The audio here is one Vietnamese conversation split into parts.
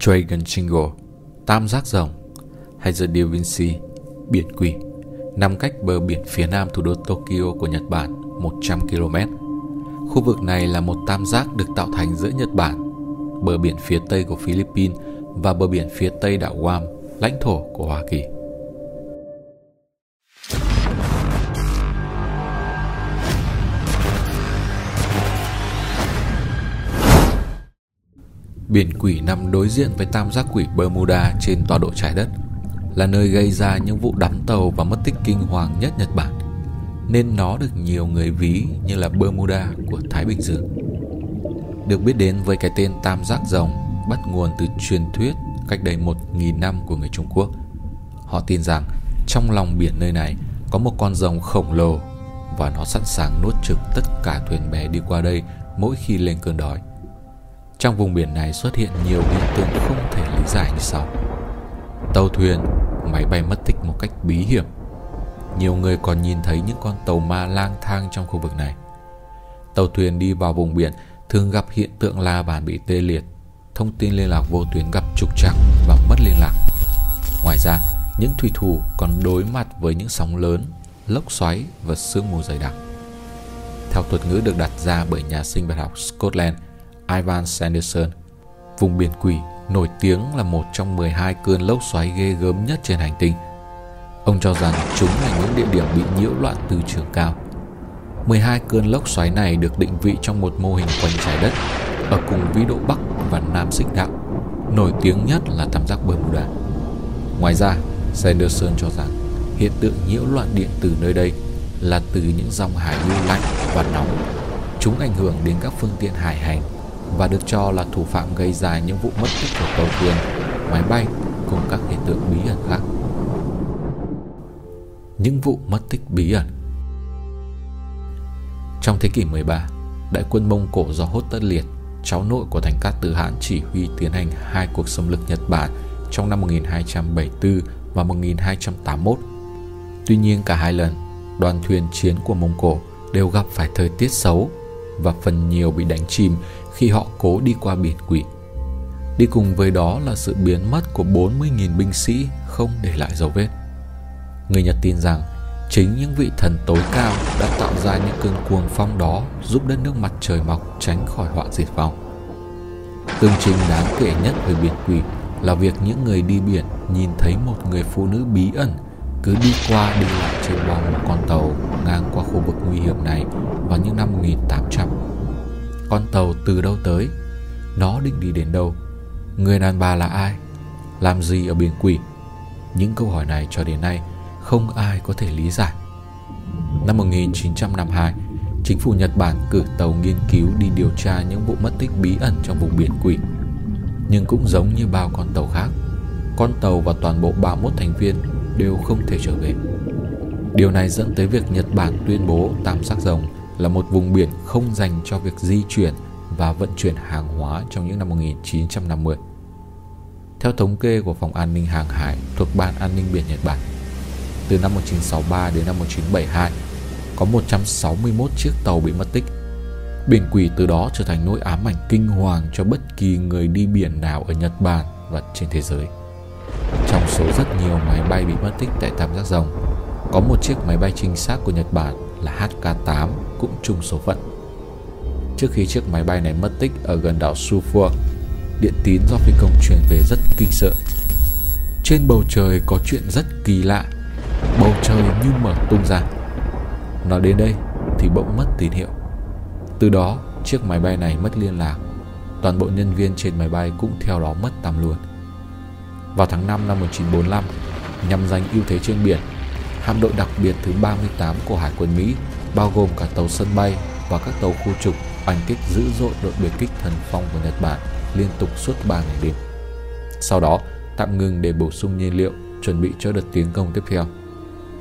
Dragon Jingle, Tam Giác Rồng hay The Da Vinci, Biển Quỷ, nằm cách bờ biển phía nam thủ đô Tokyo của Nhật Bản 100 km. Khu vực này là một tam giác được tạo thành giữa Nhật Bản, bờ biển phía tây của Philippines và bờ biển phía tây đảo Guam, lãnh thổ của Hoa Kỳ. Biển quỷ nằm đối diện với tam giác quỷ Bermuda trên tọa độ trái đất, là nơi gây ra những vụ đắm tàu và mất tích kinh hoàng nhất Nhật Bản, nên nó được nhiều người ví như là Bermuda của Thái Bình Dương. Được biết đến với cái tên tam giác rồng bắt nguồn từ truyền thuyết cách đây một nghìn năm của người Trung Quốc. Họ tin rằng trong lòng biển nơi này có một con rồng khổng lồ và nó sẵn sàng nuốt chửng tất cả thuyền bè đi qua đây mỗi khi lên cơn đói. Trong vùng biển này xuất hiện nhiều hiện tượng không thể lý giải như sau. Tàu thuyền, máy bay mất tích một cách bí hiểm. Nhiều người còn nhìn thấy những con tàu ma lang thang trong khu vực này. Tàu thuyền đi vào vùng biển thường gặp hiện tượng la bàn bị tê liệt, thông tin liên lạc vô tuyến gặp trục trặc và mất liên lạc. Ngoài ra, những thủy thủ còn đối mặt với những sóng lớn, lốc xoáy và sương mù dày đặc. Theo thuật ngữ được đặt ra bởi nhà sinh vật học Scotland Ivan Sanderson, vùng biển quỷ nổi tiếng là một trong 12 cơn lốc xoáy ghê gớm nhất trên hành tinh. Ông cho rằng chúng là những địa điểm bị nhiễu loạn từ trường cao. 12 cơn lốc xoáy này được định vị trong một mô hình quanh trái đất ở cùng vĩ độ Bắc và Nam xích đạo. Nổi tiếng nhất là tam giác Bermuda. Ngoài ra, Sanderson cho rằng hiện tượng nhiễu loạn điện từ nơi đây là từ những dòng hải lưu lạnh và nóng. Chúng ảnh hưởng đến các phương tiện hải hành và được cho là thủ phạm gây ra những vụ mất tích của tàu thuyền, máy bay cùng các hiện tượng bí ẩn khác. Những vụ mất tích bí ẩn Trong thế kỷ 13, đại quân Mông Cổ do Hốt Tất Liệt, cháu nội của thành Cát Tử Hãn chỉ huy tiến hành hai cuộc xâm lược Nhật Bản trong năm 1274 và 1281. Tuy nhiên cả hai lần, đoàn thuyền chiến của Mông Cổ đều gặp phải thời tiết xấu và phần nhiều bị đánh chìm khi họ cố đi qua biển quỷ. Đi cùng với đó là sự biến mất của 40.000 binh sĩ không để lại dấu vết. Người Nhật tin rằng chính những vị thần tối cao đã tạo ra những cơn cuồng phong đó giúp đất nước mặt trời mọc tránh khỏi họa diệt vong. Tương trình đáng kể nhất về biển quỷ là việc những người đi biển nhìn thấy một người phụ nữ bí ẩn cứ đi qua đi lại trên bong một con tàu ngang qua khu vực nguy hiểm này vào những năm 1800 con tàu từ đâu tới? Nó định đi đến đâu? Người đàn bà là ai? Làm gì ở biển quỷ? Những câu hỏi này cho đến nay không ai có thể lý giải. Năm 1952 chính phủ Nhật Bản cử tàu nghiên cứu đi điều tra những vụ mất tích bí ẩn trong vùng biển quỷ. Nhưng cũng giống như bao con tàu khác, con tàu và toàn bộ 31 thành viên đều không thể trở về Điều này dẫn tới việc Nhật Bản tuyên bố Tam Sắc Rồng là một vùng biển không dành cho việc di chuyển và vận chuyển hàng hóa trong những năm 1950. Theo thống kê của Phòng An ninh Hàng hải thuộc Ban An ninh Biển Nhật Bản, từ năm 1963 đến năm 1972, có 161 chiếc tàu bị mất tích. Biển quỷ từ đó trở thành nỗi ám ảnh kinh hoàng cho bất kỳ người đi biển nào ở Nhật Bản và trên thế giới. Trong số rất nhiều máy bay bị mất tích tại Tam Giác Rồng, có một chiếc máy bay trinh sát của Nhật Bản là HK-8 cũng chung số phận. Trước khi chiếc máy bay này mất tích ở gần đảo Suffolk, điện tín do phi công truyền về rất kinh sợ. Trên bầu trời có chuyện rất kỳ lạ, bầu trời như mở tung ra. Nói đến đây thì bỗng mất tín hiệu. Từ đó, chiếc máy bay này mất liên lạc. Toàn bộ nhân viên trên máy bay cũng theo đó mất tăm luôn. Vào tháng 5 năm 1945, nhằm giành ưu thế trên biển, hạm đội đặc biệt thứ 38 của Hải quân Mỹ, bao gồm cả tàu sân bay và các tàu khu trục oanh kích dữ dội đội biệt kích thần phong của Nhật Bản liên tục suốt 3 ngày đêm. Sau đó, tạm ngừng để bổ sung nhiên liệu, chuẩn bị cho đợt tiến công tiếp theo.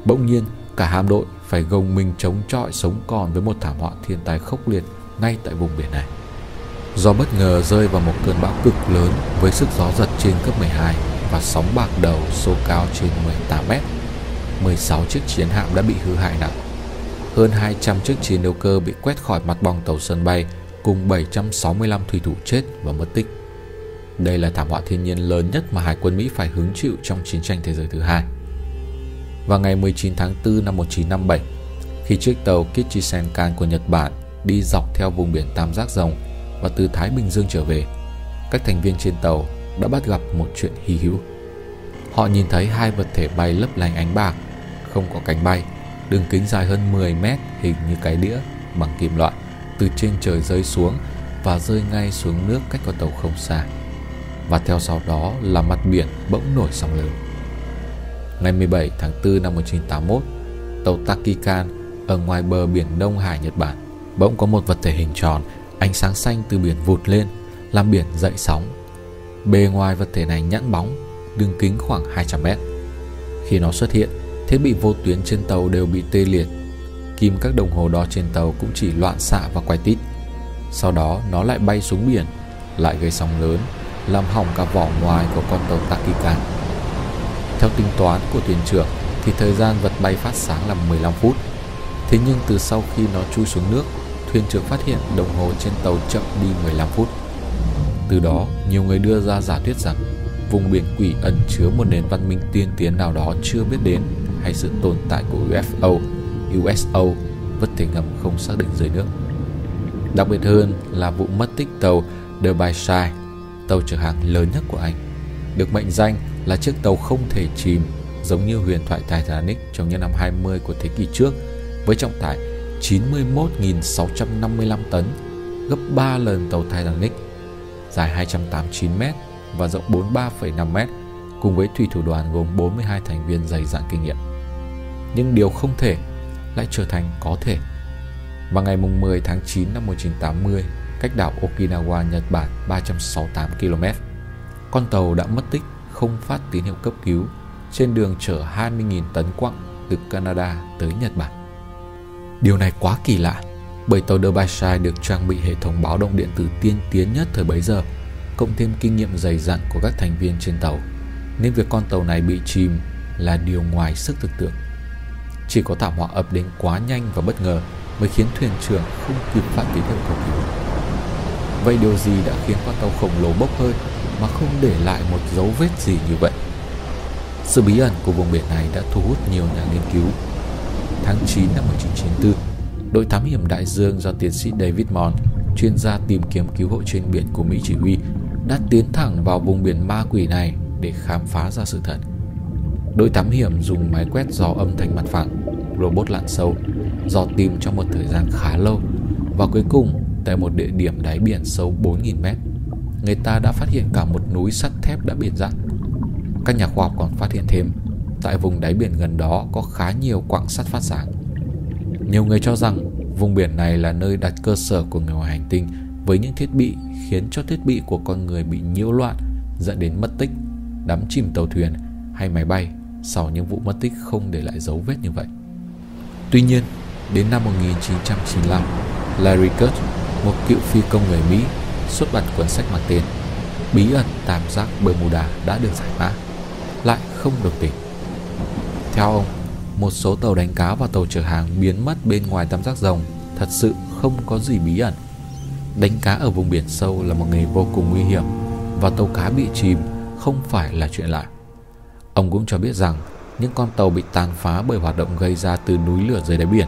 Bỗng nhiên, cả hạm đội phải gồng mình chống chọi sống còn với một thảm họa thiên tai khốc liệt ngay tại vùng biển này. Do bất ngờ rơi vào một cơn bão cực lớn với sức gió giật trên cấp 12 và sóng bạc đầu số cao trên 18 mét 16 chiếc chiến hạm đã bị hư hại nặng. Hơn 200 chiếc chiến đấu cơ bị quét khỏi mặt bằng tàu sân bay cùng 765 thủy thủ chết và mất tích. Đây là thảm họa thiên nhiên lớn nhất mà Hải quân Mỹ phải hứng chịu trong chiến tranh thế giới thứ hai. Vào ngày 19 tháng 4 năm 1957, khi chiếc tàu Kichisenkan của Nhật Bản đi dọc theo vùng biển Tam Giác Rồng và từ Thái Bình Dương trở về, các thành viên trên tàu đã bắt gặp một chuyện hy hữu. Họ nhìn thấy hai vật thể bay lấp lánh ánh bạc, không có cánh bay, đường kính dài hơn 10 mét hình như cái đĩa bằng kim loại từ trên trời rơi xuống và rơi ngay xuống nước cách con tàu không xa. Và theo sau đó là mặt biển bỗng nổi sóng lớn. Ngày 17 tháng 4 năm 1981, tàu Takikan ở ngoài bờ biển Đông Hải Nhật Bản bỗng có một vật thể hình tròn, ánh sáng xanh từ biển vụt lên, làm biển dậy sóng. Bề ngoài vật thể này nhẵn bóng, đường kính khoảng 200 mét. Khi nó xuất hiện, thiết bị vô tuyến trên tàu đều bị tê liệt. Kim các đồng hồ đo trên tàu cũng chỉ loạn xạ và quay tít. Sau đó nó lại bay xuống biển, lại gây sóng lớn, làm hỏng cả vỏ ngoài của con tàu Takikan. Theo tính toán của thuyền trưởng thì thời gian vật bay phát sáng là 15 phút. Thế nhưng từ sau khi nó chui xuống nước, thuyền trưởng phát hiện đồng hồ trên tàu chậm đi 15 phút. Từ đó, nhiều người đưa ra giả thuyết rằng vùng biển quỷ ẩn chứa một nền văn minh tiên tiến nào đó chưa biết đến hay sự tồn tại của UFO, USO, vật thể ngầm không xác định dưới nước. Đặc biệt hơn là vụ mất tích tàu The Bayside, tàu chở hàng lớn nhất của Anh, được mệnh danh là chiếc tàu không thể chìm giống như huyền thoại Titanic trong những năm 20 của thế kỷ trước với trọng tải 91.655 tấn, gấp 3 lần tàu Titanic, dài 289 m và rộng 43,5 m, cùng với thủy thủ đoàn gồm 42 thành viên dày dạn kinh nghiệm. Nhưng điều không thể lại trở thành có thể. Vào ngày 10 tháng 9 năm 1980, cách đảo Okinawa, Nhật Bản 368 km, con tàu đã mất tích không phát tín hiệu cấp cứu trên đường chở 20.000 tấn quặng từ Canada tới Nhật Bản. Điều này quá kỳ lạ, bởi tàu Derbyshire được trang bị hệ thống báo động điện tử tiên tiến nhất thời bấy giờ, cộng thêm kinh nghiệm dày dặn của các thành viên trên tàu, nên việc con tàu này bị chìm là điều ngoài sức tưởng tượng. Chỉ có thảm họa ập đến quá nhanh và bất ngờ mới khiến thuyền trưởng không kịp phát tín hiệu cầu cứu. Vậy điều gì đã khiến con tàu khổng lồ bốc hơi mà không để lại một dấu vết gì như vậy? Sự bí ẩn của vùng biển này đã thu hút nhiều nhà nghiên cứu. Tháng 9 năm 1994, đội thám hiểm đại dương do tiến sĩ David Mon, chuyên gia tìm kiếm cứu hộ trên biển của Mỹ chỉ huy, đã tiến thẳng vào vùng biển ma quỷ này để khám phá ra sự thật. Đội thám hiểm dùng máy quét dò âm thanh mặt phẳng, robot lặn sâu, dò tìm trong một thời gian khá lâu và cuối cùng tại một địa điểm đáy biển sâu 4.000 mét, người ta đã phát hiện cả một núi sắt thép đã biến dạng. Các nhà khoa học còn phát hiện thêm, tại vùng đáy biển gần đó có khá nhiều quặng sắt phát sáng. Nhiều người cho rằng vùng biển này là nơi đặt cơ sở của người ngoài hành tinh với những thiết bị khiến cho thiết bị của con người bị nhiễu loạn dẫn đến mất tích, đắm chìm tàu thuyền hay máy bay sau những vụ mất tích không để lại dấu vết như vậy. Tuy nhiên, đến năm 1995, Larry Kurt, một cựu phi công người Mỹ, xuất bản cuốn sách mang tên Bí ẩn tam giác Bermuda đã được giải mã, lại không được tìm. Theo ông, một số tàu đánh cá và tàu chở hàng biến mất bên ngoài tam giác rồng thật sự không có gì bí ẩn. Đánh cá ở vùng biển sâu là một nghề vô cùng nguy hiểm và tàu cá bị chìm không phải là chuyện lạ. Ông cũng cho biết rằng những con tàu bị tàn phá bởi hoạt động gây ra từ núi lửa dưới đáy biển.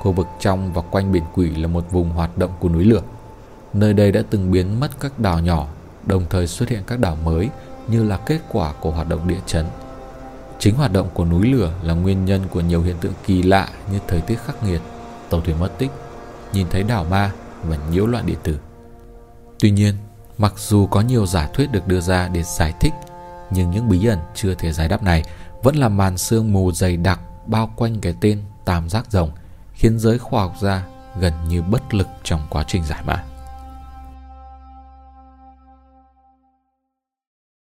Khu vực trong và quanh biển quỷ là một vùng hoạt động của núi lửa. Nơi đây đã từng biến mất các đảo nhỏ, đồng thời xuất hiện các đảo mới như là kết quả của hoạt động địa chấn. Chính hoạt động của núi lửa là nguyên nhân của nhiều hiện tượng kỳ lạ như thời tiết khắc nghiệt, tàu thuyền mất tích, nhìn thấy đảo ma và nhiễu loạn điện tử. Tuy nhiên, mặc dù có nhiều giả thuyết được đưa ra để giải thích, nhưng những bí ẩn chưa thể giải đáp này vẫn là màn sương mù dày đặc bao quanh cái tên tam giác rồng khiến giới khoa học gia gần như bất lực trong quá trình giải mã.